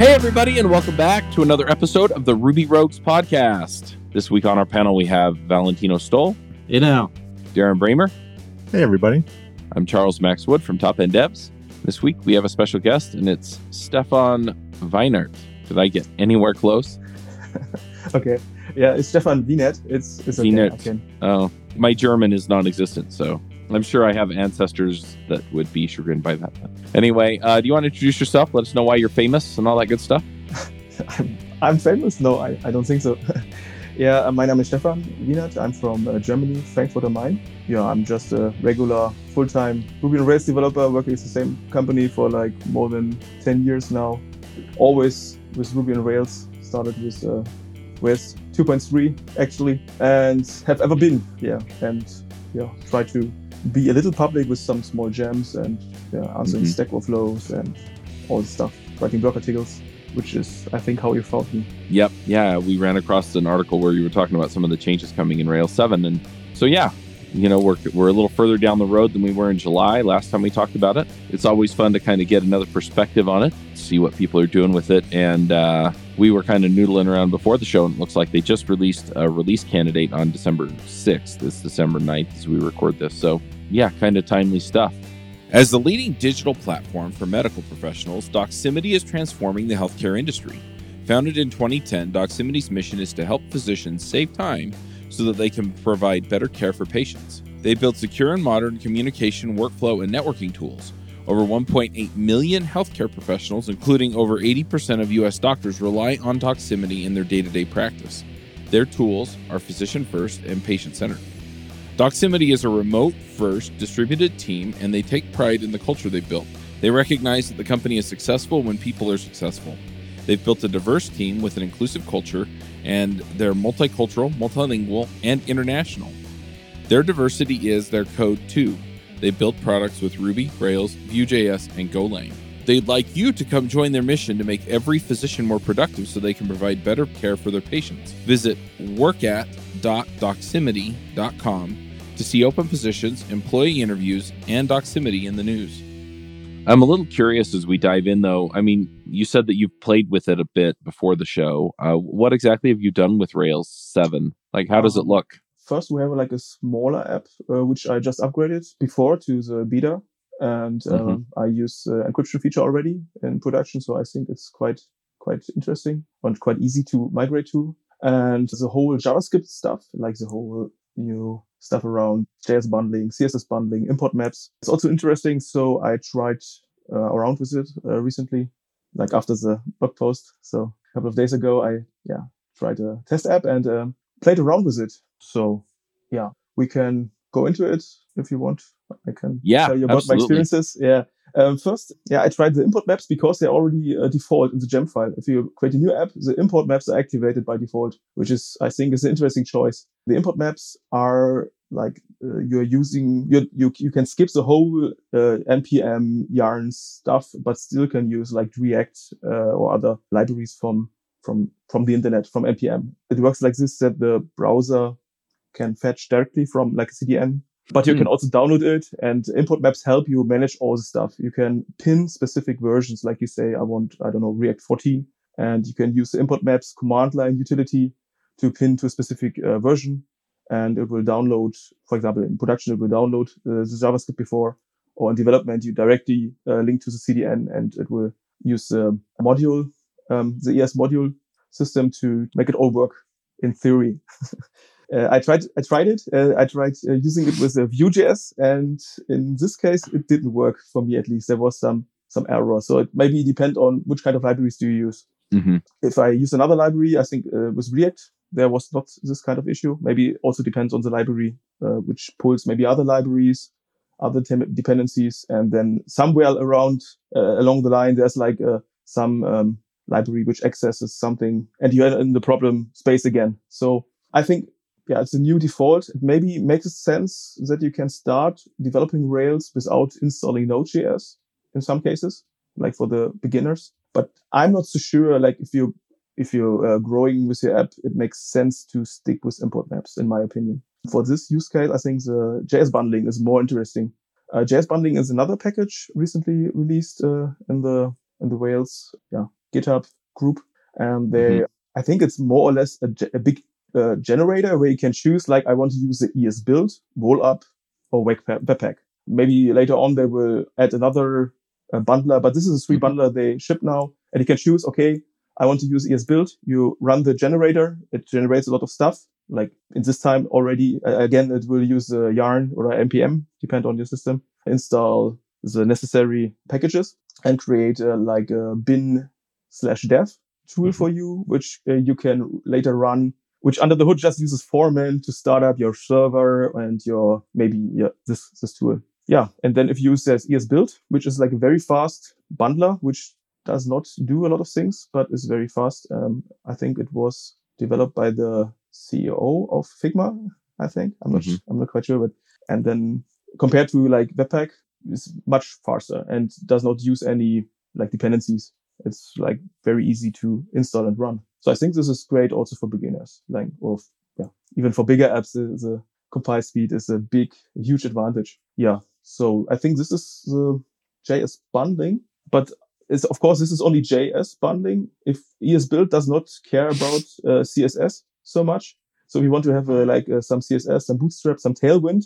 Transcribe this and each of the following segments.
Hey, everybody, and welcome back to another episode of the Ruby Rogues podcast. This week on our panel, we have Valentino Stoll, You know, Darren Broemmer. Hey, everybody. I'm Charles Max Wood from Top End Devs. This week, we have a special guest, and it's Stefan Wienert. Did I get anywhere close? Okay. Yeah, it's Stefan Wienet. It's it's okay. Wienet. Can. Oh, my German is non existent, so I'm sure I have ancestors that would be chagrined by that. Anyway, uh, do you want to introduce yourself? Let us know why you're famous and all that good stuff. I'm, I'm famous? No, I, I don't think so. yeah, uh, my name is Stefan Wienert. I'm from uh, Germany, Frankfurt am Main. Yeah, I'm just a regular full-time Ruby on Rails developer working with the same company for like more than 10 years now. Always with Ruby on Rails. Started with uh, Rails 2.3 actually, and have ever been. Yeah, and yeah, try to be a little public with some small gems and yeah, answering Mhm. Stack Overflows and all this stuff, writing blog articles, which is I think how you found me. Yep. Yeah. We ran across an article where you were talking about some of the changes coming in Rails 7. And so, yeah, you know, we're, we're a little further down the road than we were in July last time we talked about it. It's always fun to kind of get another perspective on it, see what people are doing with it. And uh, we were kind of noodling around before the show, and it looks like they just released a release candidate on December 6th. This December 9th as we record this. So, yeah, kind of timely stuff. As the leading digital platform for medical professionals, Doximity is transforming the healthcare industry. Founded in 2010, Doximity's mission is to help physicians save time so that they can provide better care for patients. They build secure and modern communication, workflow, and networking tools. Over 1.8 million healthcare professionals, including over 80% of US doctors, rely on Doximity in their day to day practice. Their tools are physician first and patient centered. Doximity is a remote first distributed team, and they take pride in the culture they've built. They recognize that the company is successful when people are successful. They've built a diverse team with an inclusive culture, and they're multicultural, multilingual, and international. Their diversity is their code too. They build products with Ruby, Rails, Vue.js, and Golang. They'd like you to come join their mission to make every physician more productive so they can provide better care for their patients. Visit workat.doximity.com to see open positions, employee interviews, and Doximity in the news. I'm a little curious as we dive in, though. I mean, you said that you've played with it a bit before the show. Uh, what exactly have you done with Rails 7? Like, how does it look? First, we have like a smaller app uh, which I just upgraded before to the beta, and um, Mhm. I use uh, encryption feature already in production, so I think it's quite quite interesting and quite easy to migrate to. And the whole JavaScript stuff, like the whole new stuff around JS bundling, CSS bundling, import maps, it's also interesting. So I tried uh, around with it uh, recently, like after the blog post. So a couple of days ago, I yeah tried a test app and um, played around with it. So yeah, we can go into it if you want. I can Yeah, tell you about absolutely. my experiences. Yeah. Um, first, yeah, I tried the import maps because they're already uh, default in the gem file. If you create a new app, the import maps are activated by default, which is, I think, is an interesting choice. The import maps are like uh, you're using you you you can skip the whole uh, npm yarn stuff, but still can use like React uh, or other libraries from from from the internet from npm. It works like this that the browser can fetch directly from like a CDN but you Hmm. can also download it and import maps help you manage all the stuff. You can pin specific versions, like you say, I want, I don't know, React 14, and you can use the import maps command line utility to pin to a specific uh, version and it will download, for example, in production, it will download uh, the JavaScript before or in development, you directly uh, link to the CDN and it will use the module, um, the ES module system to make it all work in theory. Uh, I tried, I tried it. Uh, I tried uh, using it with uh, Vue.js, and in this case, it didn't work for me. At least there was some some error. So it maybe depend on which kind of libraries do you use. hmm If I use another library, I think uh, with React there was not this kind of issue. Maybe it also depends on the library, uh, which pulls maybe other libraries, other tem- dependencies, and then somewhere around uh, along the line there's like uh, some um, library which accesses something, and you're in the problem space again. So I think yeah, it's a new default. It maybe makes sense that you can start developing Rails without installing Node.js in some cases, like for the beginners. But I'm not so sure, like if you, if you're uh, growing with your app, it makes sense to stick with import maps, in my opinion. For this use case, I think the JS bundling is more interesting. Uh, JS bundling is another package recently released uh, in the in the Rails yeah GitHub group. And they, mm-hmm. I think it's more or less a, a big uh, generator where you can choose, like, I want to use the esbuild, roll up, or Webpack. Maybe later on they will add another uh, bundler, but this is a three mm-hmm. bundler they ship now. And you can choose, okay, I want to use esbuild. You run the generator. It generates a lot of stuff. Like in this time already, uh, again, it will use uh, yarn or npm, depend on your system. Install the necessary packages and create uh, like a bin slash dev tool mm-hmm. for you, which uh, you can later run, which under the hood just uses Foreman to start up your server and your maybe yeah, this, this tool. Yeah. And then if you use this esbuild, which is like a very fast bundler, which does not do a lot of things, but is very fast. Um, I think it was developed by the CEO of Figma. I think I'm not, mm-hmm. I'm not quite sure, but, and then compared to like Webpack, is much faster and does not use any like dependencies. It's like very easy to install and run. So I think this is great also for beginners, like, or yeah, even for bigger apps, the, the compile speed is a big, huge advantage. Yeah. So I think this is the JS bundling, but is of course this is only JS bundling. If esbuild does not care about uh, CSS so much, so we want to have uh, like uh, some CSS, some Bootstrap, some Tailwind,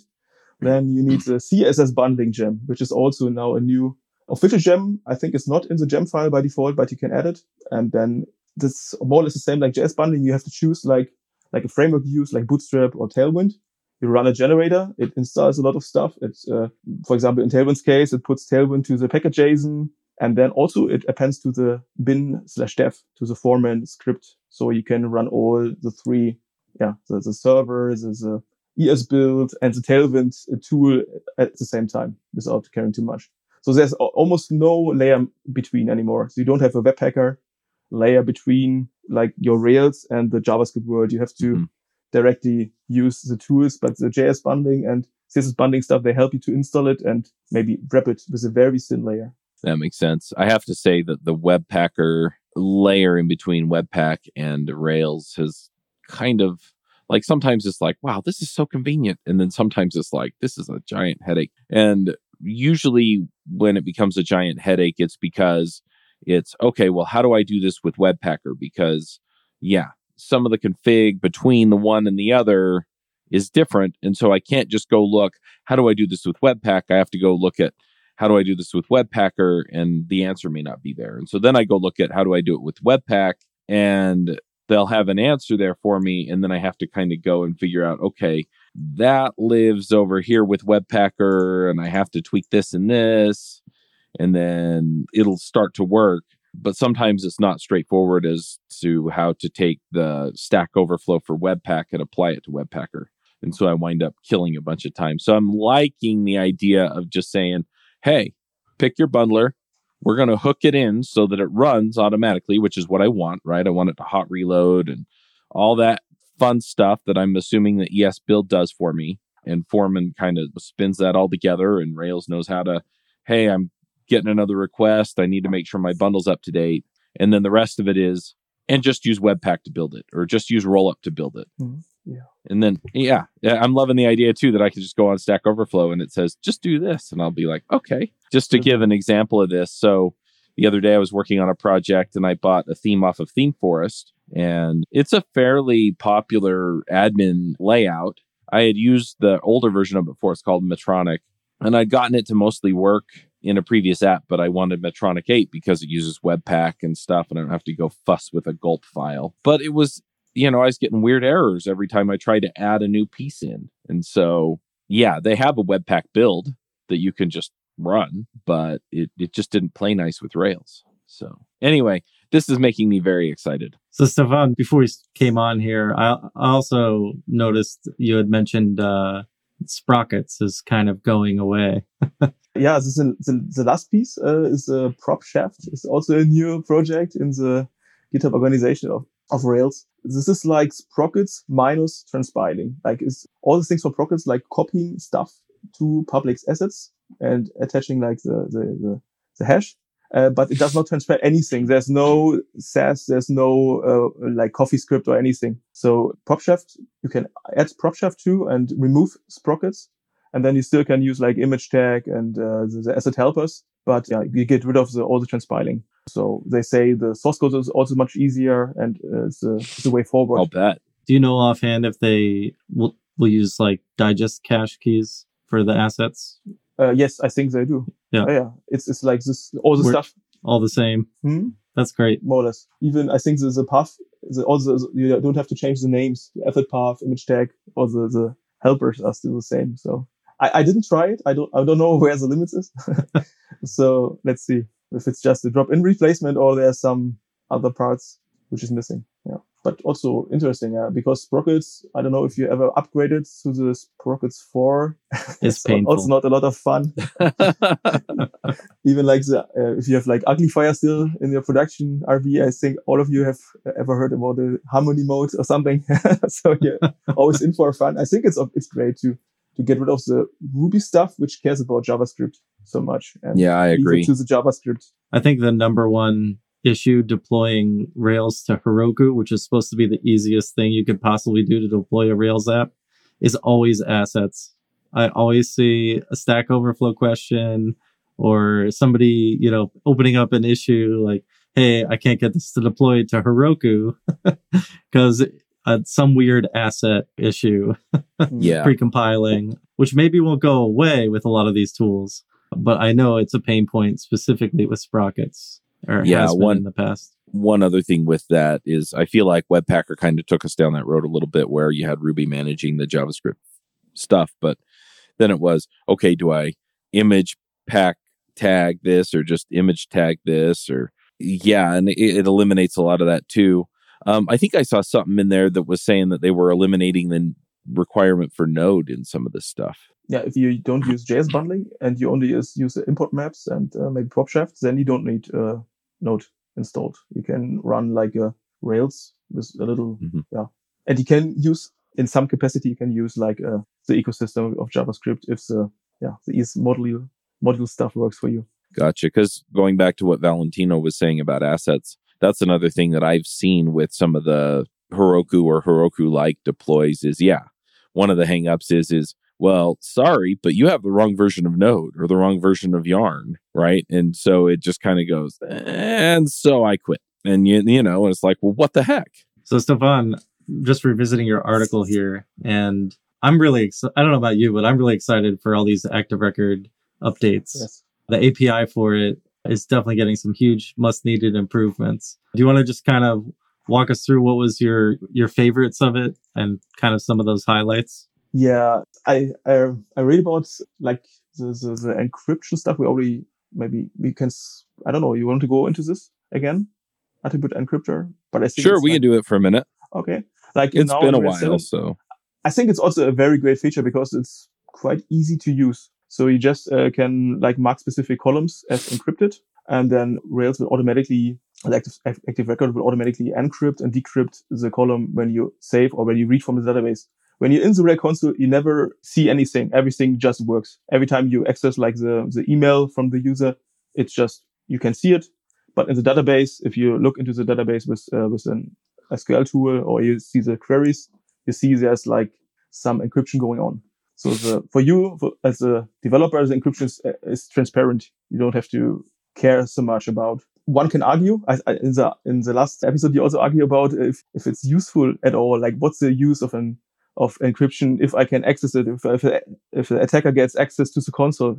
then you need the CSS bundling gem, which is also now a new official gem. I think is not in the gem file by default, but you can add it. And then this more or less the same like JS bundling. You have to choose like like a framework you use like Bootstrap or Tailwind. You run a generator. It installs a lot of stuff. It's, uh, for example, in Tailwind's case, it puts Tailwind to the package JSON. And then also it appends to the bin slash dev to the foreman script. So you can run all the three, yeah, the, the server, the esbuild and the Tailwind tool at the same time without caring too much. So there's almost no layer between anymore. So you don't have a Webpacker layer between like your Rails and the JavaScript world. You have to mm-hmm. directly use the tools, but the JS bundling and CSS bundling stuff, they help you to install it and maybe wrap it with a very thin layer. That makes sense. I have to say that the Webpacker layer in between Webpack and Rails has kind of like sometimes it's like, wow, this is so convenient. And then sometimes it's like, this is a giant headache. And usually when it becomes a giant headache, it's because it's okay, well, how do I do this with Webpacker? Because yeah, some of the config between the one and the other is different. And so I can't just go look, how do I do this with Webpack? I have to go look at how do I do this with Webpacker? And the answer may not be there. And so then I go look at how do I do it with Webpack? And they'll have an answer there for me and then i have to kind of go and figure out okay that lives over here with webpacker and i have to tweak this and this and then it'll start to work. But sometimes it's not straightforward as to how to take the stack overflow for webpack and apply it to webpacker. And so i wind up killing a bunch of time so i'm liking the idea of just saying hey pick your bundler. We're going to hook it in so that it runs automatically, which is what I want, right? I want it to hot reload and all that fun stuff that I'm assuming that esbuild does for me. And Foreman kind of spins that all together and Rails knows how to, hey, I'm getting another request. I need to make sure my bundle's up to date. And then the rest of it is, and just use Webpack to build it or just use Rollup to build it. Mm-hmm. Yeah. And then, yeah, I'm loving the idea too that I can just go on Stack Overflow and it says, just do this. And I'll be like, okay. Just to give an example of this. So the other day I was working on a project and I bought a theme off of ThemeForest and it's a fairly popular admin layout. I had used the older version of it before. It's called Metronic and I'd gotten it to mostly work in a previous app, but I wanted Metronic 8 because it uses Webpack and stuff and I don't have to go fuss with a gulp file. But it was you know, I was getting weird errors every time I tried to add a new piece in. And so, yeah, they have a Webpack build that you can just run, but it, it just didn't play nice with Rails. So, anyway, this is making me very excited. So, Stefan, before we came on here, I also noticed you had mentioned uh, Sprockets is kind of going away. yeah, this is the, the last piece uh, is a Propshaft. It's also a new project in the GitHub organization of of Rails. This is like Sprockets minus transpiling. Like is all the things for Sprockets, like copying stuff to public assets and attaching like the, the, the, the hash. Uh, but it does not transpile anything. There's no Sass, there's no uh, like CoffeeScript or anything. So PropShaft, you can add PropShaft to and remove sprockets, and then you still can use like image tag and uh, the, the, asset helpers. But yeah, you get rid of the, all the transpiling. So they say the source code is also much easier and uh, it's, a, it's a way forward. I'll bet. Do you know offhand if they will, will use like digest cache keys for the assets? Uh, yes, I think they do. Yeah. Uh, yeah. It's, it's like this, all the We're- stuff. All the same. Hmm? That's great. more or less. Even I think there's a path. The, also, you don't have to change the names. The effort path, image tag, or the, the helpers are still the same. So I, I didn't try it. I don't I don't know where the limits is. so let's see if it's just a drop-in replacement or there's some other parts which is missing. Yeah, but also interesting. Yeah, because sprockets. I don't know if you ever upgraded to the sprockets four. It's painful. also not a lot of fun even like the uh, if you have like Uglifier still in your production RV, I think all of you have ever heard about the harmony mode or something. so you're always in for fun. I think it's it's great to to get rid of the Ruby stuff, which cares about JavaScript so much. And yeah, I agree. to the JavaScript. I think the number one issue deploying Rails to Heroku, which is supposed to be the easiest thing you could possibly do to deploy a Rails app, is always assets. I always see a Stack Overflow question or somebody, you know, opening up an issue like, Hey, I can't get this to deploy to Heroku because uh, some weird asset issue Yeah. pre-compiling, which maybe won't go away with a lot of these tools. But I know it's a pain point specifically with sprockets, or Yeah, has been one- in the past. One other thing with that is I feel like Webpacker kind of took us down that road a little bit where you had Ruby managing the JavaScript stuff, but then it was, okay, do I image pack tag this or just image tag this or yeah, and it, it eliminates a lot of that too. Um, I think I saw something in there that was saying that they were eliminating the requirement for Node in some of this stuff. Yeah, if you don't use JS bundling and you only use, use import maps and uh, maybe PropShafts, then you don't need uh, Node installed. You can run like a Rails with a little, Mhm. yeah. And you can use, in some capacity, you can use like uh, the ecosystem of JavaScript if the, yeah, the ES module, module stuff works for you. Gotcha. Because going back to what Valentino was saying about assets, that's another thing that I've seen with some of the Heroku or Heroku like deploys is yeah, one of the hangups is is well, sorry, but you have the wrong version of Node or the wrong version of Yarn, right? And so it just kind of goes, and so I quit. And you you know, it's like, well, what the heck? So Stefan, just revisiting your article here, and I'm really excited. I don't know about you, but I'm really excited for all these active record updates. Yes. The API for it is definitely getting some huge, must needed improvements. Do you want to just kind of walk us through what was your your favorites of it and kind of some of those highlights? Yeah, I I, I read about like the, the the encryption stuff. We already maybe we can. I don't know. You want to go into this again? Attribute encryptor, but I think Sure, we like, can do it for a minute. Okay, like It's now been a while, Rails 7, so I think it's also a very great feature because it's quite easy to use. So you just uh, can like mark specific columns as encrypted, and then Rails will automatically, the active, active record will automatically encrypt and decrypt the column when you save or when you read from the database. When you're in the Rail console, you never see anything. Everything just works. Every time you access like the, the email from the user, it's just, you can see it. But in the database, if you look into the database with, uh, with an SQL tool or you see the queries, you see there's like some encryption going on. So the, for you, for, as a developer, the encryption is, is transparent. You don't have to care so much about. One can argue I, I, in the in the last episode. You also argue about if if it's useful at all. Like, what's the use of an of encryption if I can access it? If if, if the attacker gets access to the console,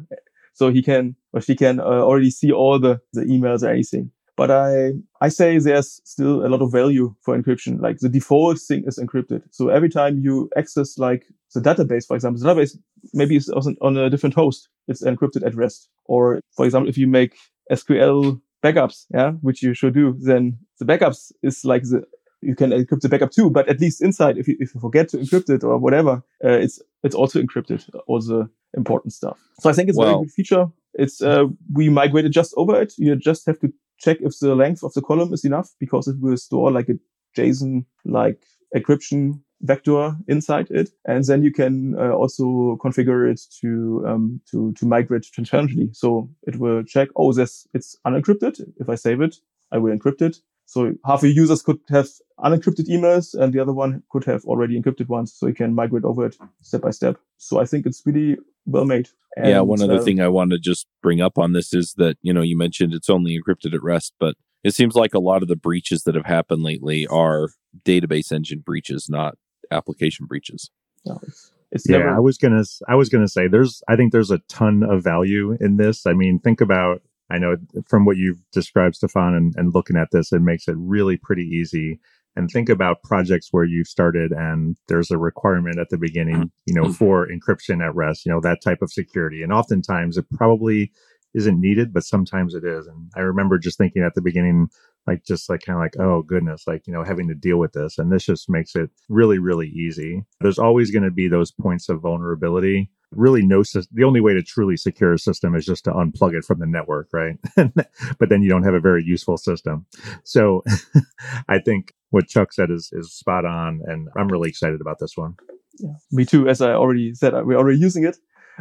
so he can or she can uh, already see all the the emails or anything. But I I say there's still a lot of value for encryption. Like the default thing is encrypted. So every time you access like the database, for example, the database maybe is on on a different host. It's encrypted at rest. Or for example, if you make SQL backups, yeah, which you should do, then the backups is like the you can encrypt the backup too, but at least inside, if you if you forget to encrypt it or whatever, uh, it's it's also encrypted, all the important stuff. So I think it's a very good feature. It's uh, we migrated just over it. You just have to check if the length of the column is enough because it will store like a JSON like encryption vector inside it, and then you can uh, also configure it to um, to to migrate transparently. So it will check, oh, this it's unencrypted. If I save it, I will encrypt it. So half your users could have unencrypted emails, and the other one could have already encrypted ones. So you can migrate over it step by step. So I think it's really well made. And, yeah, one other uh, thing I want to just bring up on this is that, you know, you mentioned it's only encrypted at rest, but it seems like a lot of the breaches that have happened lately are database engine breaches, not application breaches. No, it's, it's yeah, never, I was gonna, I was gonna say, there's, I think there's a ton of value in this. I mean, think about, I know from what you've described, Stefan, and, and looking at this, it makes it really pretty easy and think about projects where you've started and there's a requirement at the beginning, mm-hmm. you know, for encryption at rest, you know, that type of security. And oftentimes it probably isn't needed, but sometimes it is. And I remember just thinking at the beginning, like, just like kind of like, oh goodness, like, you know, having to deal with this. And this just makes it really, really easy. There's always going to be those points of vulnerability really no the only way to truly secure a system is just to unplug it from the network right but then you don't have a very useful system so i think what chuck said is is spot on and i'm really excited about this one yeah, me too as i already said uh, we're already using it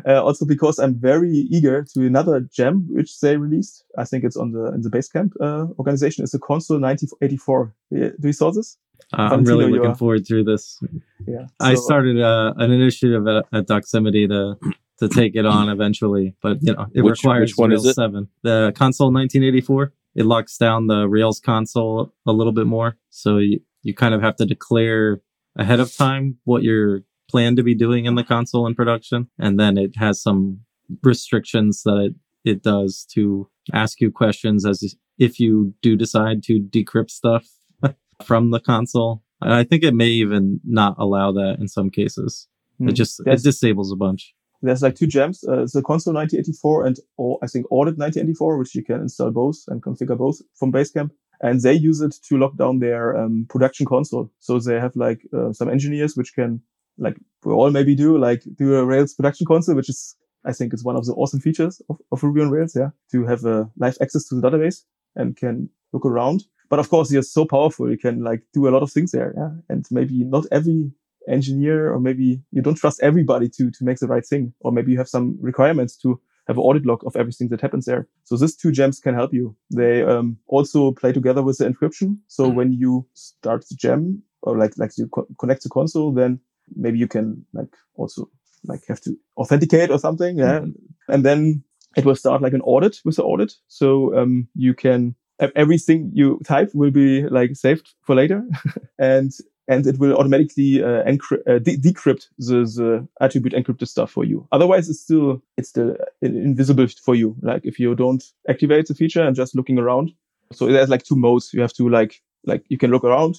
uh, also because i'm very eager to another gem which they released i think it's on the in the basecamp uh, organization it's the console 1984. do you saw this uh, I'm really looking forward to this. Yeah, so, I started uh, an initiative at, at Doximity to to take it on eventually, but you know it which, requires which one Rails is it? seven. The console 1984. It locks down the Rails console a little bit more, so you, you kind of have to declare ahead of time what you're planned to be doing in the console in production, and then it has some restrictions that it it does to ask you questions as if you do decide to decrypt stuff from the console. And I think it may even not allow that in some cases. Mm. It hmm. just it disables a bunch. There's like two gems, uh, the console 1984 and or I think Audit 1984, which you can install both and configure both from Basecamp. And they use it to lock down their um, production console. So they have like uh, some engineers which can like we all maybe do like do a Rails production console, which is I think is one of the awesome features of, of Ruby on Rails. Yeah, to have a live access to the database and can look around. But of course, you're so powerful. You can like do a lot of things there. Yeah. And maybe not every engineer or maybe you don't trust everybody to, to make the right thing. Or maybe you have some requirements to have an audit log of everything that happens there. So these two gems can help you. They um, also play together with the encryption. So when you start the gem or like, like you co- connect the console, then maybe you can like also like have to authenticate or something. Yeah. Mm-hmm. And then it will start like an audit with the audit. So um, you can everything you type will be like saved for later and and it will automatically uh, encrypt, uh, de- decrypt the, the attribute encrypted stuff for you. Otherwise, it's still it's still invisible for you. Like if you don't activate the feature and just looking around. So there's like two modes. You have to like like you can look around,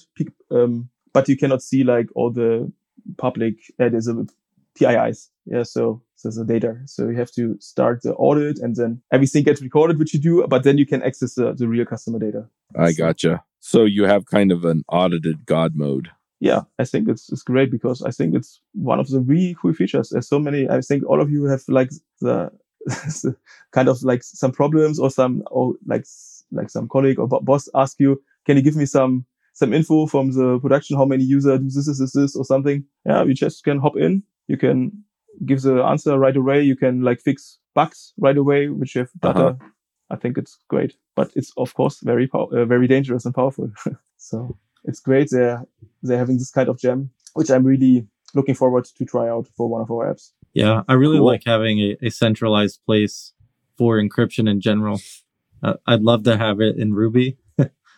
um, but you cannot see like all the public. Uh, there's a PIIs. Yeah, so so the data. So you have to start the audit and then everything gets recorded, which you do, but then you can access the, the real customer data. I gotcha. So you have kind of an audited God mode. Yeah, I think it's it's great because I think it's one of the really cool features. There's so many. I think all of you have like the, kind of like some problems or some or like like some colleague or boss ask you, can you give me some some info from the production? How many users do this, this, this, this, or something? Yeah, you just can hop in, you can give the answer right away. You can like fix bugs right away, which you have data. Uh-huh. I think it's great, but it's of course very pow- uh, very dangerous and powerful. so it's great they're they're having this kind of gem, which I'm really looking forward to try out for one of our apps. Yeah, I really cool. like having a, a, centralized place for encryption in general. Uh, I'd love to have it in Ruby,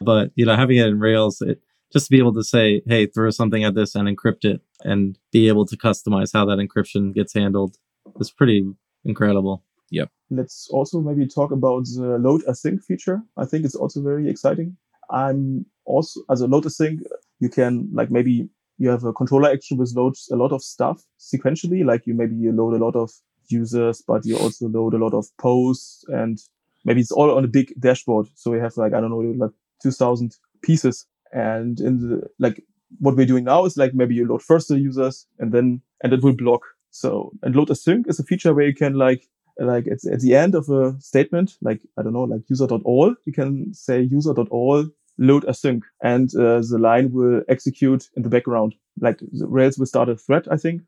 but you know, having it in Rails, it just to be able to say, hey, throw something at this and encrypt it and be able to customize how that encryption gets handled is pretty incredible. Yep. Let's also maybe talk about the load async feature. I think it's also very exciting. I'm also, as a load async, you can like maybe you have a controller action which loads a lot of stuff sequentially. Like you maybe you load a lot of users, but you also load a lot of posts and maybe it's all on a big dashboard. So you have like, I don't know, like 2000 pieces and in the, like, what we're doing now is like maybe you load first the users and then, and it will block. So, and load async is a feature where you can like, like it's at the end of a statement, like, I don't know, like user.all, you can say user.all load async and uh, the line will execute in the background. Like the Rails will start a thread, I think,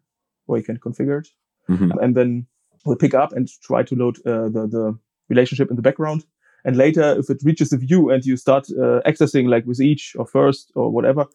or you can configure it. Mm-hmm. And then we'll pick up and try to load uh, the, the relationship in the background. And later, if it reaches the view and you start uh, accessing like with each or first or whatever,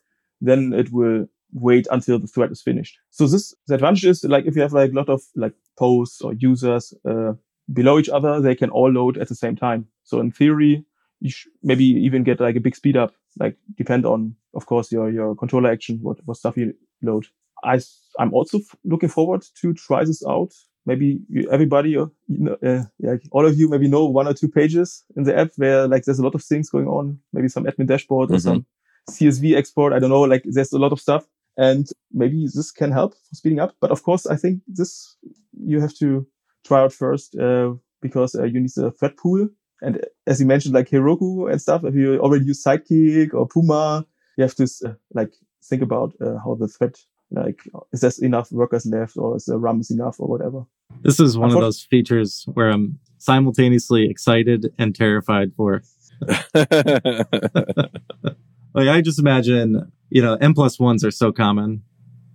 then it will wait until the thread is finished. So this, the advantage is like if you have like a lot of like posts or users, uh, below each other, they can all load at the same time. So in theory, you sh- maybe even get like a big speed up, like depend on, of course, your, your controller action, what, what stuff you load. I, I'm also f- looking forward to try this out. Maybe you, everybody, uh, you know, uh, yeah, all of you maybe know one or two pages in the app where like there's a lot of things going on, maybe some admin dashboard Mhm. or some CSV export. I don't know, like there's a lot of stuff and maybe this can help for speeding up. But of course, I think this you have to try out first uh, because uh, you need the thread pool. And as you mentioned, like Heroku and stuff, if you already use Sidekiq or Puma, you have to uh, like think about uh, how the thread, like, is there enough workers left or is the RAM is enough or whatever. This is one of those features where I'm simultaneously excited and terrified for. Like I just imagine, you know, N plus ones are so common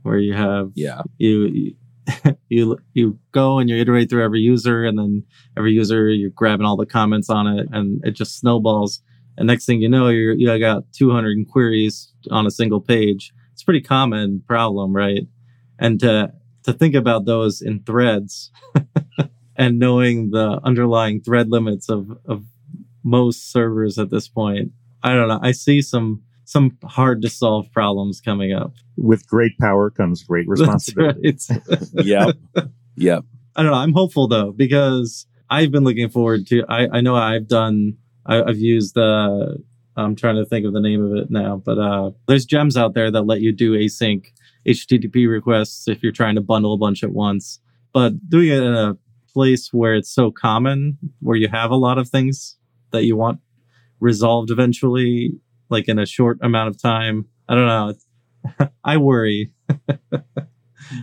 where you have yeah. you you you, you go and you iterate through every user and then every user you're grabbing all the comments on it and it just snowballs. And next thing you know, you're you got 200 queries on a single page. It's a pretty common problem, right? And to to think about those in threads and knowing the underlying thread limits of of most servers at this point, I don't know. I see some some hard to solve problems coming up. With great power comes great responsibility. right. Yep. yep. I don't know. I'm hopeful though because I've been looking forward to. I I know I've done. I, I've used the. I'm trying to think of the name of it now, but uh, there's gems out there that let you do async HTTP requests if you're trying to bundle a bunch at once. But doing it in a place where it's so common, where you have a lot of things that you want resolved eventually, like in a short amount of time. I don't know. I worry.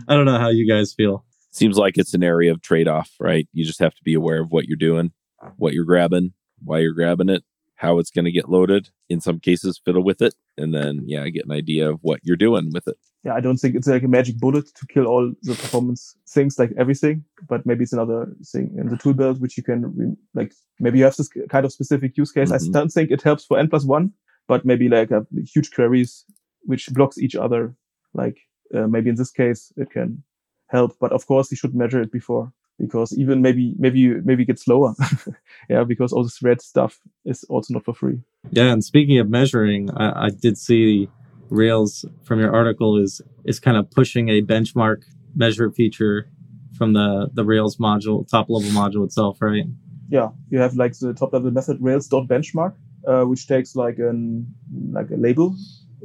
I don't know how you guys feel. Seems like it's an area of trade off, right? You just have to be aware of what you're doing, what you're grabbing, why you're grabbing it, how it's going to get loaded. In some cases, fiddle with it, and then yeah, get an idea of what you're doing with it. Yeah, I don't think it's like a magic bullet to kill all the performance things like everything, but maybe it's another thing in the tool belt which you can re- like maybe you have this kind of specific use case. Mhm. I don't think it helps for n plus one, but maybe like a huge queries which blocks each other. Like uh, maybe in this case it can help, but of course you should measure it before because even maybe maybe maybe get slower. yeah, because all this red stuff is also not for free. Yeah, and speaking of measuring, I, I did see Rails from your article is is kind of pushing a benchmark measure feature from the the Rails module, top level module itself, right? yeah, you have like the top level method Rails dot benchmark, uh, which takes like an like a label,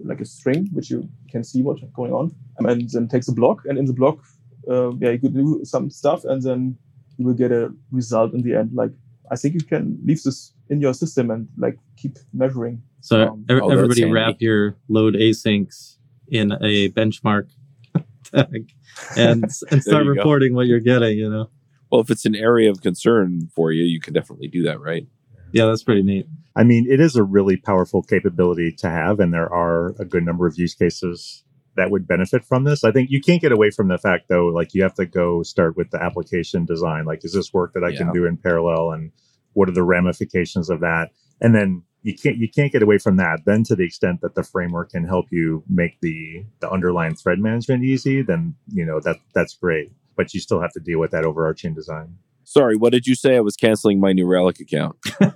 like a string, which you can see what's going on, and then takes a block, and in the block, uh, yeah, you could do some stuff, and then you will get a result in the end. Like I think you can leave this in your system and like keep measuring. So Um, ev- oh, everybody wrap your load asyncs in a benchmark tag and and start you go. reporting what you're getting. You know, Well, if it's an area of concern for you, you can definitely do that, right? yeah, that's pretty neat. I mean, it is a really powerful capability to have, and there are a good number of use cases that would benefit from this. I think you can't get away from the fact, though, like you have to go start with the application design. Like, is this work that I Yeah. can do in parallel, and what are the ramifications of that? And then you can't you can't get away from that. Then, to the extent that the framework can help you make the the underlying thread management easy, then you know that that's great. But you still have to deal with that overarching design. Sorry, what did you say? I was canceling my New Relic account.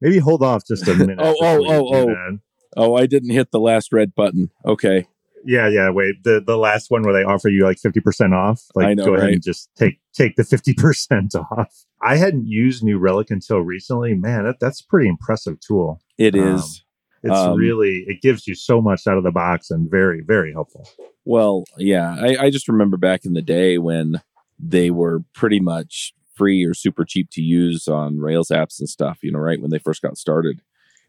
Maybe hold off just a minute. Oh, oh, oh, oh. that. Oh, I didn't hit the last red button. Okay. Yeah, yeah. Wait, the the last one where they offer you like fifty percent off. Like, know, go ahead right? and just take take the fifty percent off. I hadn't used New Relic until recently. Man, that, that's a pretty impressive tool. It Um, is. It's Um, really it gives you so much out of the box and very very helpful. Well, yeah. I, I just remember back in the day when they were pretty much free or super cheap to use on Rails apps and stuff, you know, right when they first got started.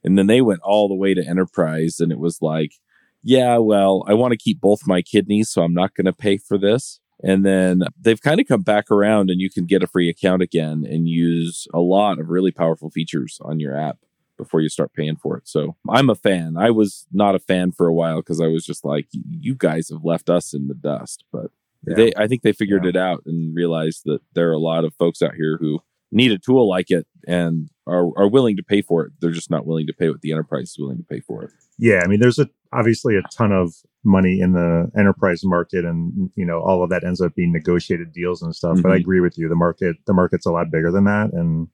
And then they went all the way to enterprise and it was like, yeah, well, I want to keep both my kidneys, so I'm not going to pay for this. And then they've kind of come back around and you can get a free account again and use a lot of really powerful features on your app before you start paying for it. So I'm a fan. I was not a fan for a while because I was just like, you guys have left us in the dust. But Yeah. they, I think they figured Yeah. it out and realized that there are a lot of folks out here who need a tool like it and are, are willing to pay for it. They're just not willing to pay what the enterprise is willing to pay for it. Yeah, I mean, there's a obviously a ton of money in the enterprise market, and you know, all of that ends up being negotiated deals and stuff. Mm-hmm. But I mm-hmm. agree with you. The market, the market's a lot bigger than that, and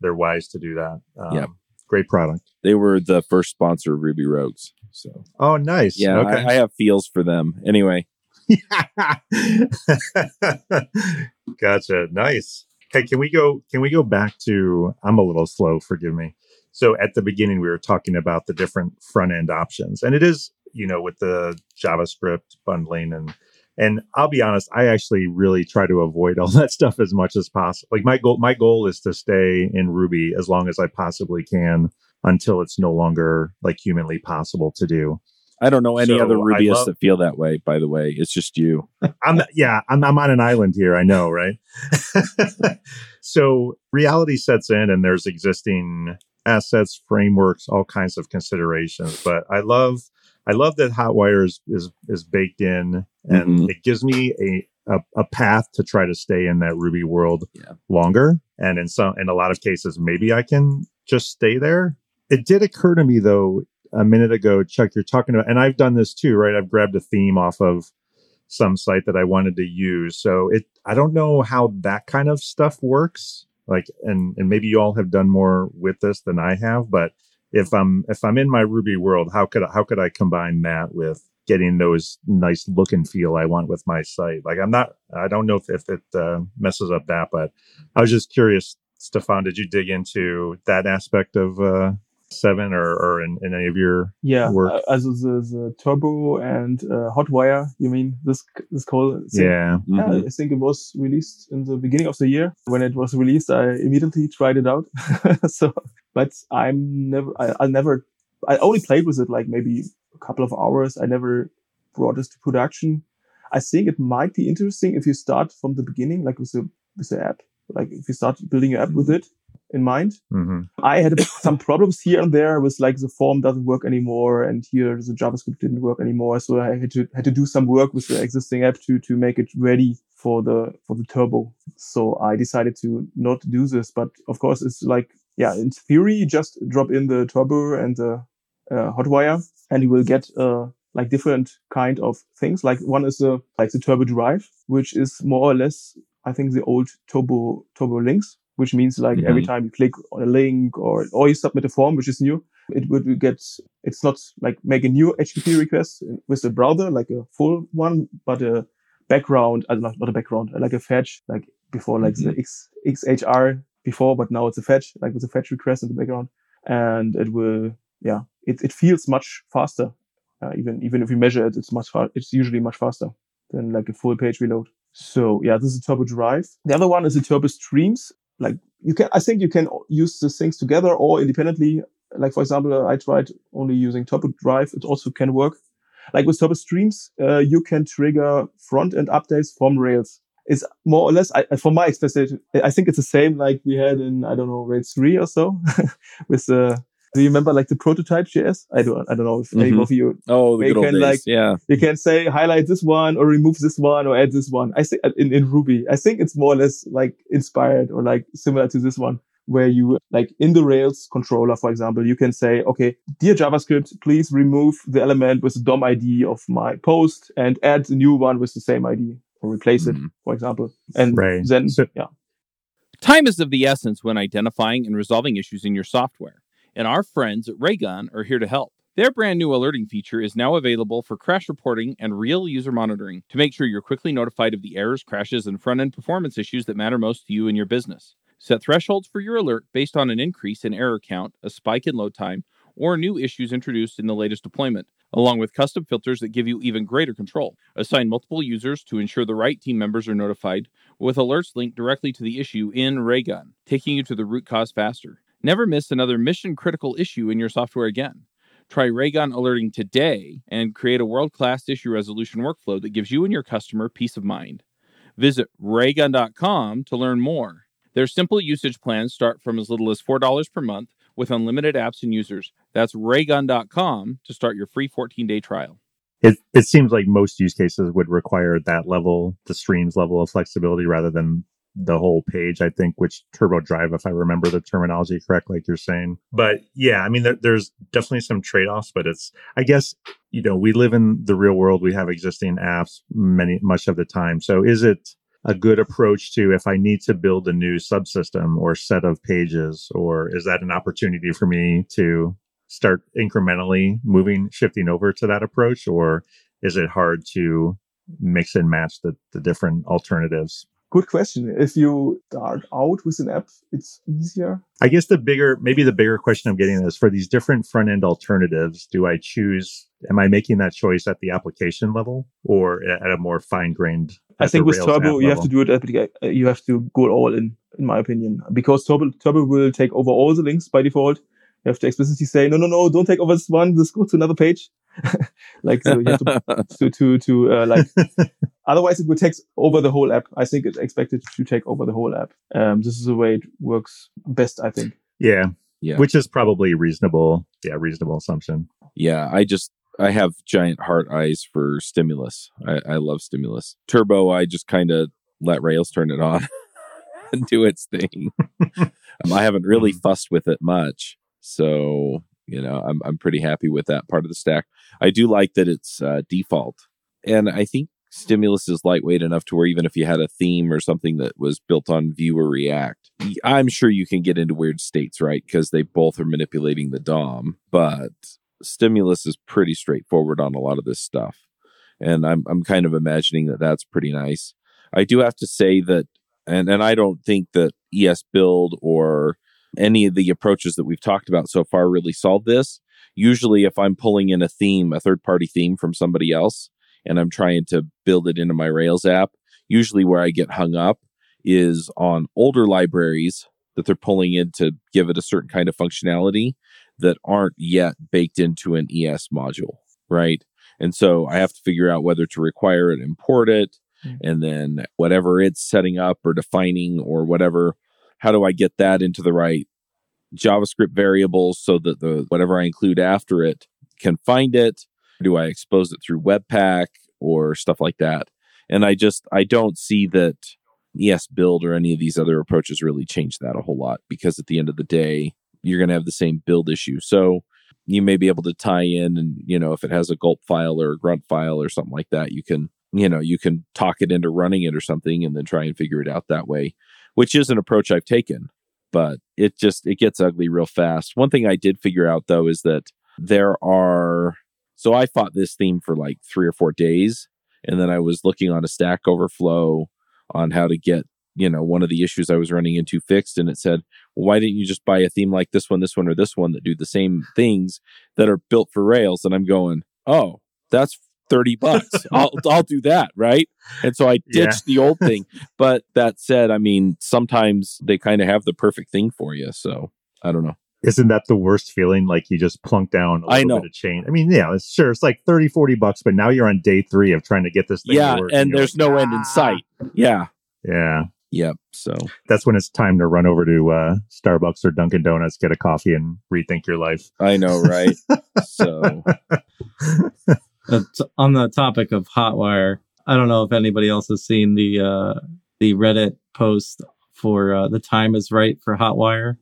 they're wise to do that. Um, yeah, great product. They were the first sponsor of Ruby Rogues. So, oh, nice. Yeah, okay. I, I have feels for them. Anyway. gotcha. Nice. Hey, can we go? Can we go back to? I'm a little slow. Forgive me. So at the beginning, we were talking about the different front end options, and it is you know with the JavaScript bundling and and I'll be honest, I actually really try to avoid all that stuff as much as possible. Like my goal, my goal is to stay in Ruby as long as I possibly can until it's no longer like humanly possible to do. I don't know any so other Rubyists love, that feel that way. By the way, it's just you. I'm yeah. I'm I'm on an island here. I know, right? so reality sets in, and there's existing assets, frameworks, all kinds of considerations. But I love I love that Hotwire is is, is baked in, and mm-hmm. it gives me a, a, a path to try to stay in that Ruby world yeah. longer. And in some in a lot of cases, maybe I can just stay there. It did occur to me though a minute ago, Chuck, you're talking about, and I've done this too, right? I've grabbed a theme off of some site that I wanted to use. So it, I don't know how that kind of stuff works. Like, and, and maybe you all have done more with this than I have, but if I'm, if I'm in my Ruby world, how could, I, how could I combine that with getting those nice look and feel I want with my site? Like, I'm not, I don't know if, if it uh, messes up that, but I was just curious, Stefan, did you dig into that aspect of, uh, seven or, or in, in any of your yeah work? Uh, also the, the turbo and uh, hotwire you mean this this code yeah. yeah mm-hmm. i think it was released in the beginning of the year. When it was released i immediately tried it out. So but i'm never I, I never i only played with it like maybe a couple of hours. I never brought this to production. I think it might be interesting if you start from the beginning like with the with the app like if you start building your app with it in mind. Mm-hmm. I had some problems here and there with like the form doesn't work anymore, and here the JavaScript didn't work anymore. So I had to had to do some work with the existing app to to make it ready for the for the turbo. So I decided to not do this, but of course it's like yeah, in theory, just drop in the turbo and the uh, hotwire, and you will get uh, like different kind of things. Like one is the like the turbo drive, which is more or less I think the old turbo Turbolinks which means like mm-hmm. every time you click on a link or or you submit a form which is new, it would get it's not like make a new HTTP request with the browser like a full one, but a background, uh, not, not a background, like a fetch, like before like mm-hmm. the X, XHR before, but now it's a fetch, like with a fetch request in the background, and it will yeah, it it feels much faster. Uh, even even if you measure it, it's much far, it's usually much faster than like a full page reload. So yeah, this is a Turbo Drive. The other one is a Turbo Streams like you can, I think you can use the things together or independently. Like, for example, I tried only using Turbo Drive. It also can work. Like with Turbo Streams, uh, you can trigger front end updates from Rails. It's more or less, I, from my experience, I think it's the same like we had in, I don't know, Rails 3 or so with the, do you remember like the prototype JS? I don't, I don't know if mm-hmm. any of you. Oh, the good can, days. like, yeah. You can say highlight this one or remove this one or add this one. I think in, in Ruby, I think it's more or less like inspired or like similar to this one where you like in the Rails controller, for example, you can say, okay, dear JavaScript, please remove the element with the DOM ID of my post and add the new one with the same ID or replace mm-hmm. it, for example. And right. then, so- yeah. Time is of the essence when identifying and resolving issues in your software and our friends at Raygun are here to help. Their brand new alerting feature is now available for crash reporting and real user monitoring to make sure you're quickly notified of the errors, crashes, and front end performance issues that matter most to you and your business. Set thresholds for your alert based on an increase in error count, a spike in load time, or new issues introduced in the latest deployment, along with custom filters that give you even greater control. Assign multiple users to ensure the right team members are notified, with alerts linked directly to the issue in Raygun, taking you to the root cause faster. Never miss another mission critical issue in your software again. Try Raygun Alerting today and create a world class issue resolution workflow that gives you and your customer peace of mind. Visit raygun.com to learn more. Their simple usage plans start from as little as $4 per month with unlimited apps and users. That's raygun.com to start your free 14 day trial. It, it seems like most use cases would require that level, the streams level of flexibility rather than the whole page, I think, which turbo drive, if I remember the terminology correct, like you're saying. But yeah, I mean, there, there's definitely some trade offs, but it's, I guess, you know, we live in the real world. We have existing apps many, much of the time. So is it, a good approach to if I need to build a new subsystem or set of pages, or is that an opportunity for me to start incrementally moving, shifting over to that approach, or is it hard to mix and match the, the different alternatives? Good question. If you start out with an app, it's easier. I guess the bigger, maybe the bigger question I'm getting is for these different front end alternatives, do I choose, am I making that choice at the application level or at a more fine grained? I think with Turbo, you have to do it at, uh, you have to go all in, in my opinion, because Turbo, Turbo will take over all the links by default. You have to explicitly say, no, no, no, don't take over this one. Just go to another page. like so you have to to to, to uh, like otherwise it would take over the whole app. I think it's expected to take over the whole app. Um this is the way it works best i think. Yeah. Yeah. Which is probably reasonable yeah reasonable assumption. Yeah i just i have giant heart eyes for stimulus. I, I love stimulus. Turbo i just kind of let rails turn it on and do its thing. Um, i haven't really hmm. fussed with it much so you know i'm i'm pretty happy with that part of the stack. I do like that it's uh, default and i think stimulus is lightweight enough to where even if you had a theme or something that was built on vue or react i'm sure you can get into weird states right because they both are manipulating the dom but stimulus is pretty straightforward on a lot of this stuff and i'm i'm kind of imagining that that's pretty nice. I do have to say that and and i don't think that esbuild or any of the approaches that we've talked about so far really solve this. Usually, if I'm pulling in a theme, a third party theme from somebody else, and I'm trying to build it into my Rails app, usually where I get hung up is on older libraries that they're pulling in to give it a certain kind of functionality that aren't yet baked into an ES module, right? And so I have to figure out whether to require it, import it, mm-hmm. and then whatever it's setting up or defining or whatever how do I get that into the right JavaScript variables so that the whatever I include after it can find it? Do I expose it through Webpack or stuff like that? And I just I don't see that esbuild or any of these other approaches really change that a whole lot because at the end of the day, you're going to have the same build issue. So you may be able to tie in and, you know, if it has a gulp file or a grunt file or something like that, you can, you know, you can talk it into running it or something and then try and figure it out that way which is an approach I've taken, but it just it gets ugly real fast. One thing I did figure out though is that there are so I fought this theme for like 3 or 4 days and then I was looking on a Stack Overflow on how to get you know one of the issues I was running into fixed, and it said, well, "Why didn't you just buy a theme like this one, this one, or this one that do the same things that are built for Rails?" And I'm going, "Oh, that's 30 bucks. I'll, I'll do that. Right. And so I ditched yeah. the old thing. But that said, I mean, sometimes they kind of have the perfect thing for you. So I don't know. Isn't that the worst feeling? Like you just plunk down a little I know. bit of change. I mean, yeah, it's sure. It's like 30, 40 bucks, but now you're on day three of trying to get this thing. Yeah. And, and there's like, no ah. end in sight. Yeah. Yeah. Yep. So that's when it's time to run over to uh, Starbucks or Dunkin' Donuts, get a coffee, and rethink your life. I know, right? so on the topic of Hotwire, I don't know if anybody else has seen the uh, the Reddit post for uh, the time is right for Hotwire.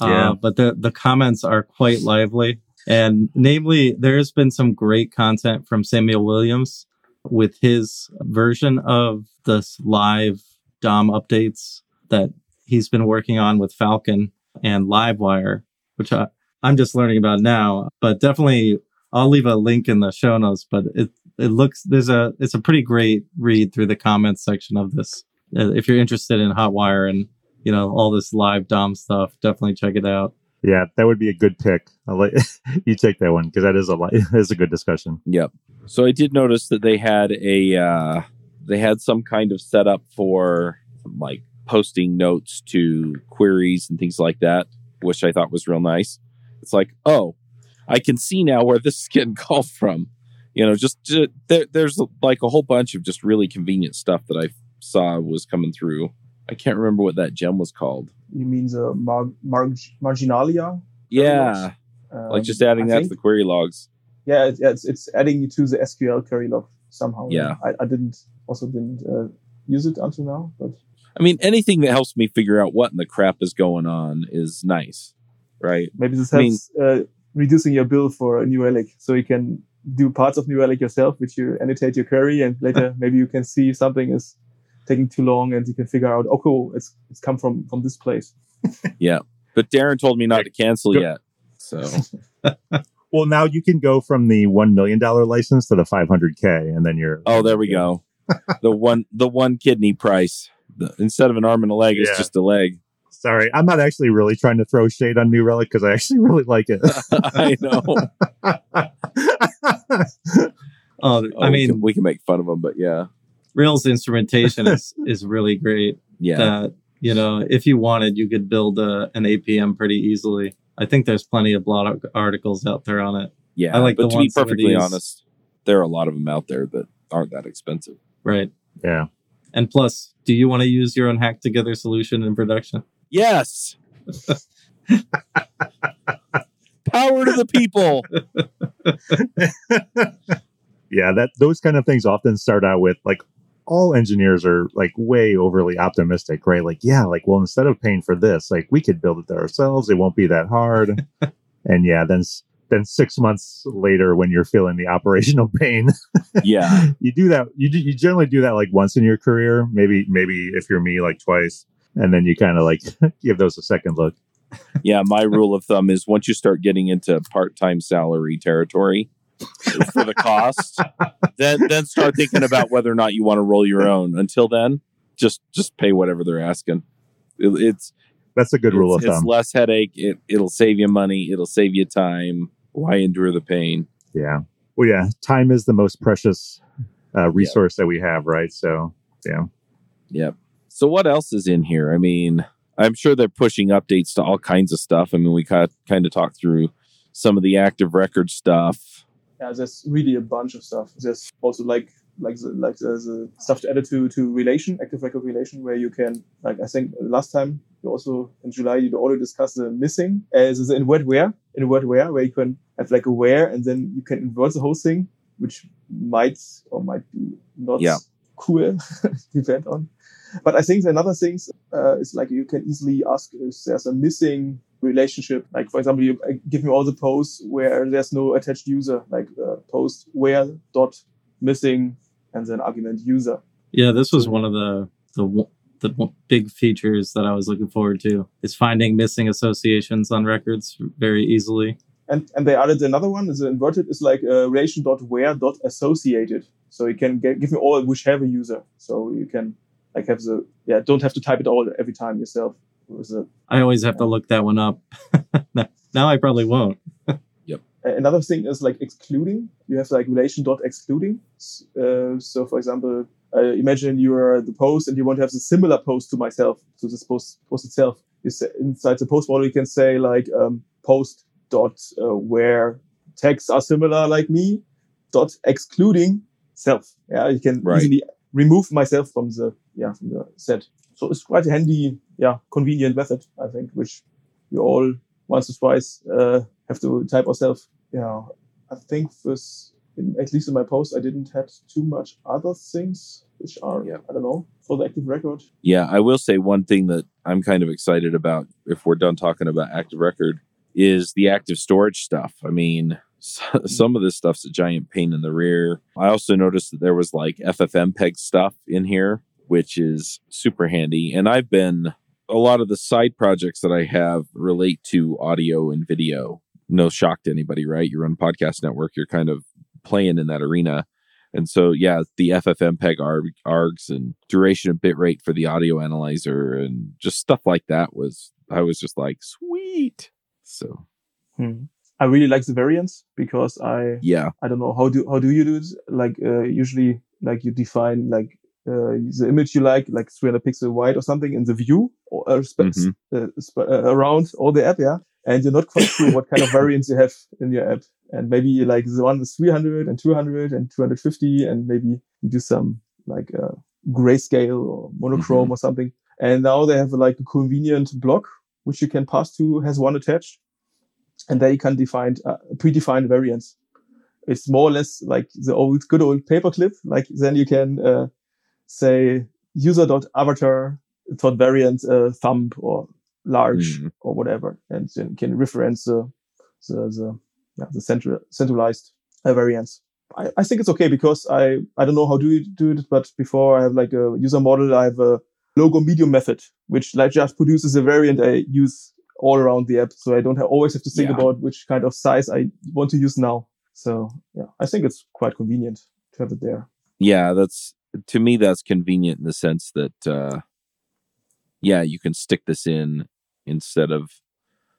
Uh, yeah. but the the comments are quite lively, and namely, there's been some great content from Samuel Williams with his version of this live DOM updates that he's been working on with Falcon and Livewire, which I, I'm just learning about now. But definitely I'll leave a link in the show notes, but it it looks there's a it's a pretty great read through the comments section of this. Uh, if you're interested in Hotwire and you know all this live DOM stuff, definitely check it out. Yeah, that would be a good pick. I'll let you take that one because that is a is a good discussion. Yep. So I did notice that they had a uh, they had some kind of setup for like posting notes to queries and things like that, which I thought was real nice. It's like, oh, I can see now where this is getting called from. You know, just, just there, there's like a whole bunch of just really convenient stuff that I saw was coming through. I can't remember what that gem was called. You mean the mar- mar- marginalia? Yeah, um, like just adding I that think, to the query logs. Yeah, it's it's adding you to the SQL query log somehow. Yeah, I, I didn't also didn't uh, use it until now, but I mean, anything that helps me figure out what in the crap is going on is nice, right? Maybe this I mean- helps uh, reducing your bill for a New Relic, so you can do parts of New Relic yourself, which you annotate your query, and later maybe you can see something is taking too long, and you can figure out, oh, cool, it's it's come from from this place. Yeah, but Darren told me not to cancel Go- yet. So Well, now you can go from the one million dollar license to the five hundred k, and then you're Oh, there we go. the one the one kidney price. The, instead of an arm and a leg, it's just a leg. Sorry, I'm not actually really trying to throw shade on New Relic because I actually really like it. I know. Oh, Oh, I oh, we mean, can, we can make fun of them, but yeah, Rails instrumentation is is really great. yeah, That you know, if you wanted, you could build a, an APM pretty easily. I think there's plenty of blog articles out there on it. yeah. I like but the to be ones some perfectly honest, there are a lot of them out there that aren't that expensive. Right. yeah, And plus, do you want to use your own hack together solution in production? Yes. Power to the people. yeah. That those kind of things often start out with like all engineers are like way overly optimistic, right? Like, yeah, like well, instead of paying for this, like we could build it ourselves. It won't be that hard. and yeah, then then six months later, when you're feeling the operational pain, Yeah. you do that. You do, you generally do that like once in your career, maybe maybe if you're me, like twice, and then you kind of like give those a second look. Yeah. My rule of thumb is once you start getting into part time salary territory for the cost, then then start thinking about whether or not you want to roll your own. Until then, just just pay whatever they're asking. It- it's That's a good rule it's, of it's thumb. less headache. It it'll save you money. It'll save you time. Why endure the pain? Yeah. Well, yeah. Time is the most precious uh, resource that we have, right? So, yeah. Yep. So what else is in here? I mean, I'm sure they're pushing updates to all kinds of stuff. I mean, we kind kind of talked through some of the active record stuff. Yeah, there's really a bunch of stuff. There's also like like the, like there's a stuff to add to to relation, active record relation, where you can like I think last time you also in July you already discussed the missing as in word where in word where where you can have like a where and then you can invert the whole thing, which might or might be not Yeah. cool, depend on. But I think another things uh, is like you can easily ask if there's a missing relationship. Like for example, you uh, give me all the posts where there's no attached user, like uh, post where dot missing and then argument user. Yeah, this was one of the the the big features that I was looking forward to is finding missing associations on records very easily. And and they added another one. Is inverted is like uh, relation dot where dot associated. So you can get, give me all which have a user. So you can like have the yeah don't have to type it all every time yourself. With the I always have to look that one up. now I probably won't. Yep. Another thing is like excluding. You have like relation dot excluding. Uh, so for example, uh, imagine you are the post and you want to have the similar post to myself, to this post, post itself. You say, inside the post model, you can say like um, post dot uh, where tags are similar like me dot excluding self. Yeah, you can Right. easily remove myself from the yeah from the set. So it's quite a handy, yeah, convenient method, I think, which we all once or twice uh, have to type ourselves. Yeah, I think this, in, at least in my post, I didn't had too much other things which are Yeah. I don't know for the active record. Yeah, I will say one thing that I'm kind of excited about if we're done talking about active record is the active storage stuff. I mean, some of this stuff's a giant pain in the rear. I also noticed that there was like FFmpeg stuff in here, which is super handy. And I've been a lot of the side projects that I have relate to audio and video. No shock to anybody, right? You're on podcast network, you're kind of playing in that arena. And so, yeah, the FFmpeg arg, args and duration of bit rate for the audio analyzer and just stuff like that was, I was just like, sweet. So, hmm. I really like the variants because I yeah, I don't know how do how do you do it? Like uh, usually, like you define like uh, the image you like, like 300 pixel wide or something in the view or uh, sp- Mhm. uh, sp- uh, around all the app, yeah. And you're not quite sure what kind of variants you have in your app. And maybe like the one is 300 and 200 and 250, and maybe you do some like uh, grayscale or monochrome or something. And now they have like a convenient block which you can pass to has one attached, and there you can define uh, predefined variants it's more or less like the old good old paperclip. Like then you can uh, say user.avatar dot variant uh, thumb or large Mhm. or whatever, and then can reference the the the, yeah, the central centralized uh, variants. I, I think it's okay because I I don't know how do you do it, but before I have like a user model, I have a logo medium method, which like just produces a variant I use all around the app, so I don't have, always have to think Yeah. about which kind of size I want to use now. So yeah, I think it's quite convenient to have it there. Yeah, that's to me that's convenient in the sense that uh yeah, you can stick this in instead of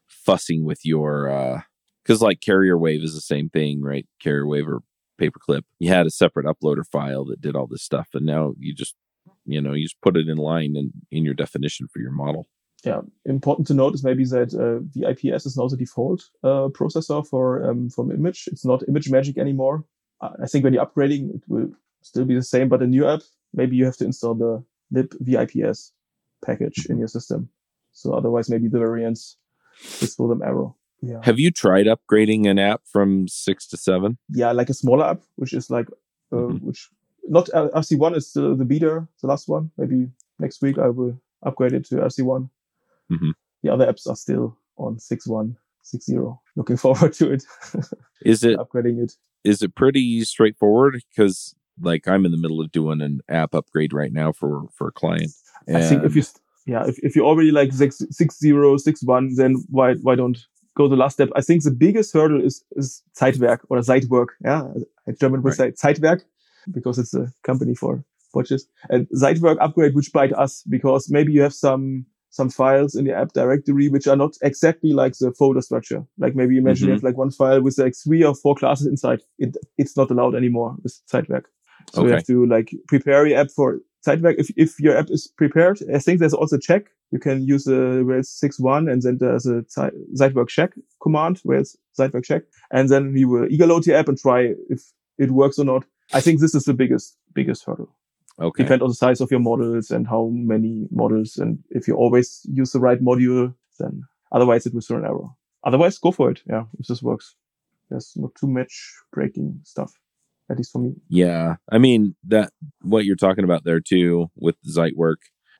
fussing with your uh cuz like CarrierWave is the same thing, right? CarrierWave or paperclip. You had a separate uploader file that did all this stuff and now you just you know, you just put it in line in in your definition for your model. Yeah, important to note is maybe that uh, the IPS is now the default uh, processor for um, from image. It's not ImageMagick anymore. I think when you're upgrading, it will still be the same, but a new app, maybe you have to install the libvips package in your system. So otherwise, maybe the variants just throw them error. Yeah, Have you tried upgrading an app from 6 to 7? yeah, like a smaller app, which is like uh, Mhm. which not uh, RC1 is still the beta, the last one. Maybe next week I will upgrade it to RC1. Mhm. The other apps are still on 6.1, 6.0. Looking forward to it, Is it upgrading it. is it pretty straightforward because like i'm in the middle of doing an app upgrade right now for for a client I think if you, yeah, if, if you're already like 6, 6.0, 6.1, then why, why don't go the last step? I think the biggest hurdle is, is Zeitwerk or Zeitwerk. Yeah. In German would say Zeitwerk because it's a company for watches and Zeitwerk upgrade, which bite us because maybe you have some, some files in the app directory, which are not exactly like the folder structure. Like maybe imagine you Mhm. have like one file with like three or four classes inside. It, it's not allowed anymore with Zeitwerk. So you have to like prepare your app for Zeitwerk. If, if your app is prepared, I think there's also check. You can use a Rails 6.1 and then there's a Zeitwerk check command, Rails Zeitwerk check. And then you will eager load your app and try if it works or not. I think this is the biggest, biggest hurdle. Okay Depend on the size of your models and how many models. And if you always use the right module, then otherwise it will throw an error. Otherwise, go for it. Yeah, if this works. There's not too much breaking stuff, at least for me. yeah i mean that what you're talking about there too with Zeitwerk,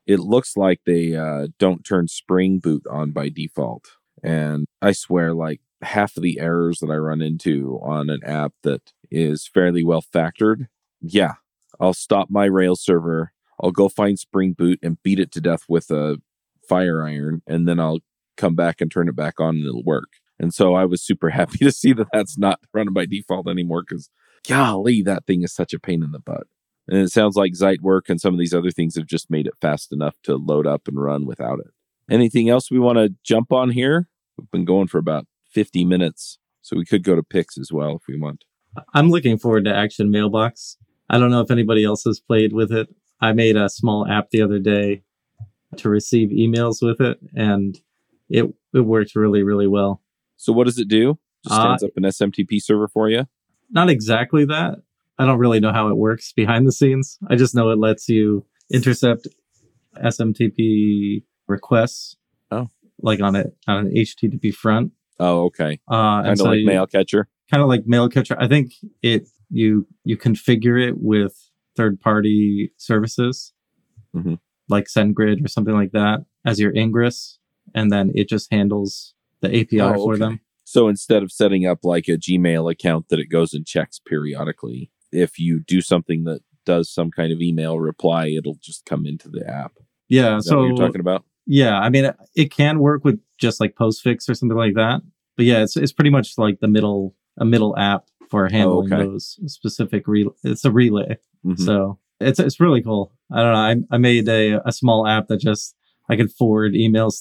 it looks like they uh don't turn spring boot on by default and i swear like half of the errors that i run into on an app that is fairly well factored yeah i'll stop my rails server i'll go find spring boot and beat it to death with a fire iron and then i'll come back and turn it back on and it'll work and so i was super happy to see that that's not running by default anymore because golly that thing is such a pain in the butt and it sounds like Zeitwerk and some of these other things have just made it fast enough to load up and run without it. Anything else we want to jump on here? We've been going for about 50 minutes, so we could go to picks as well if we want. I'm looking forward to Action Mailbox. I don't know if anybody else has played with it. I made a small app the other day to receive emails with it, and it it worked really really well. So what does it do? Just Uh, up an SMTP server for you? Not exactly that. I don't really know how it works behind the scenes. I just know it lets you intercept SMTP requests. Oh. like on it on an HTTP front. Oh, okay. Uh, Kind of so like you- mail catcher. kind of like mail catcher. I think it you you configure it with third party services Mhm. like SendGrid or something like that as your ingress, and then it just handles the API Oh, for okay. them. So instead of setting up like a Gmail account that it goes and checks periodically, if you do something that does some kind of email reply, it'll just come into the app. Yeah, Is that so what you're talking about? yeah, I mean it, it can work with just like Postfix or something like that, but yeah, it's it's pretty much like the middle a middle app for handling Oh, okay. those specific relay. It's a relay. Mhm. So it's it's really cool. I don't know. I I made a a small app that just I could forward emails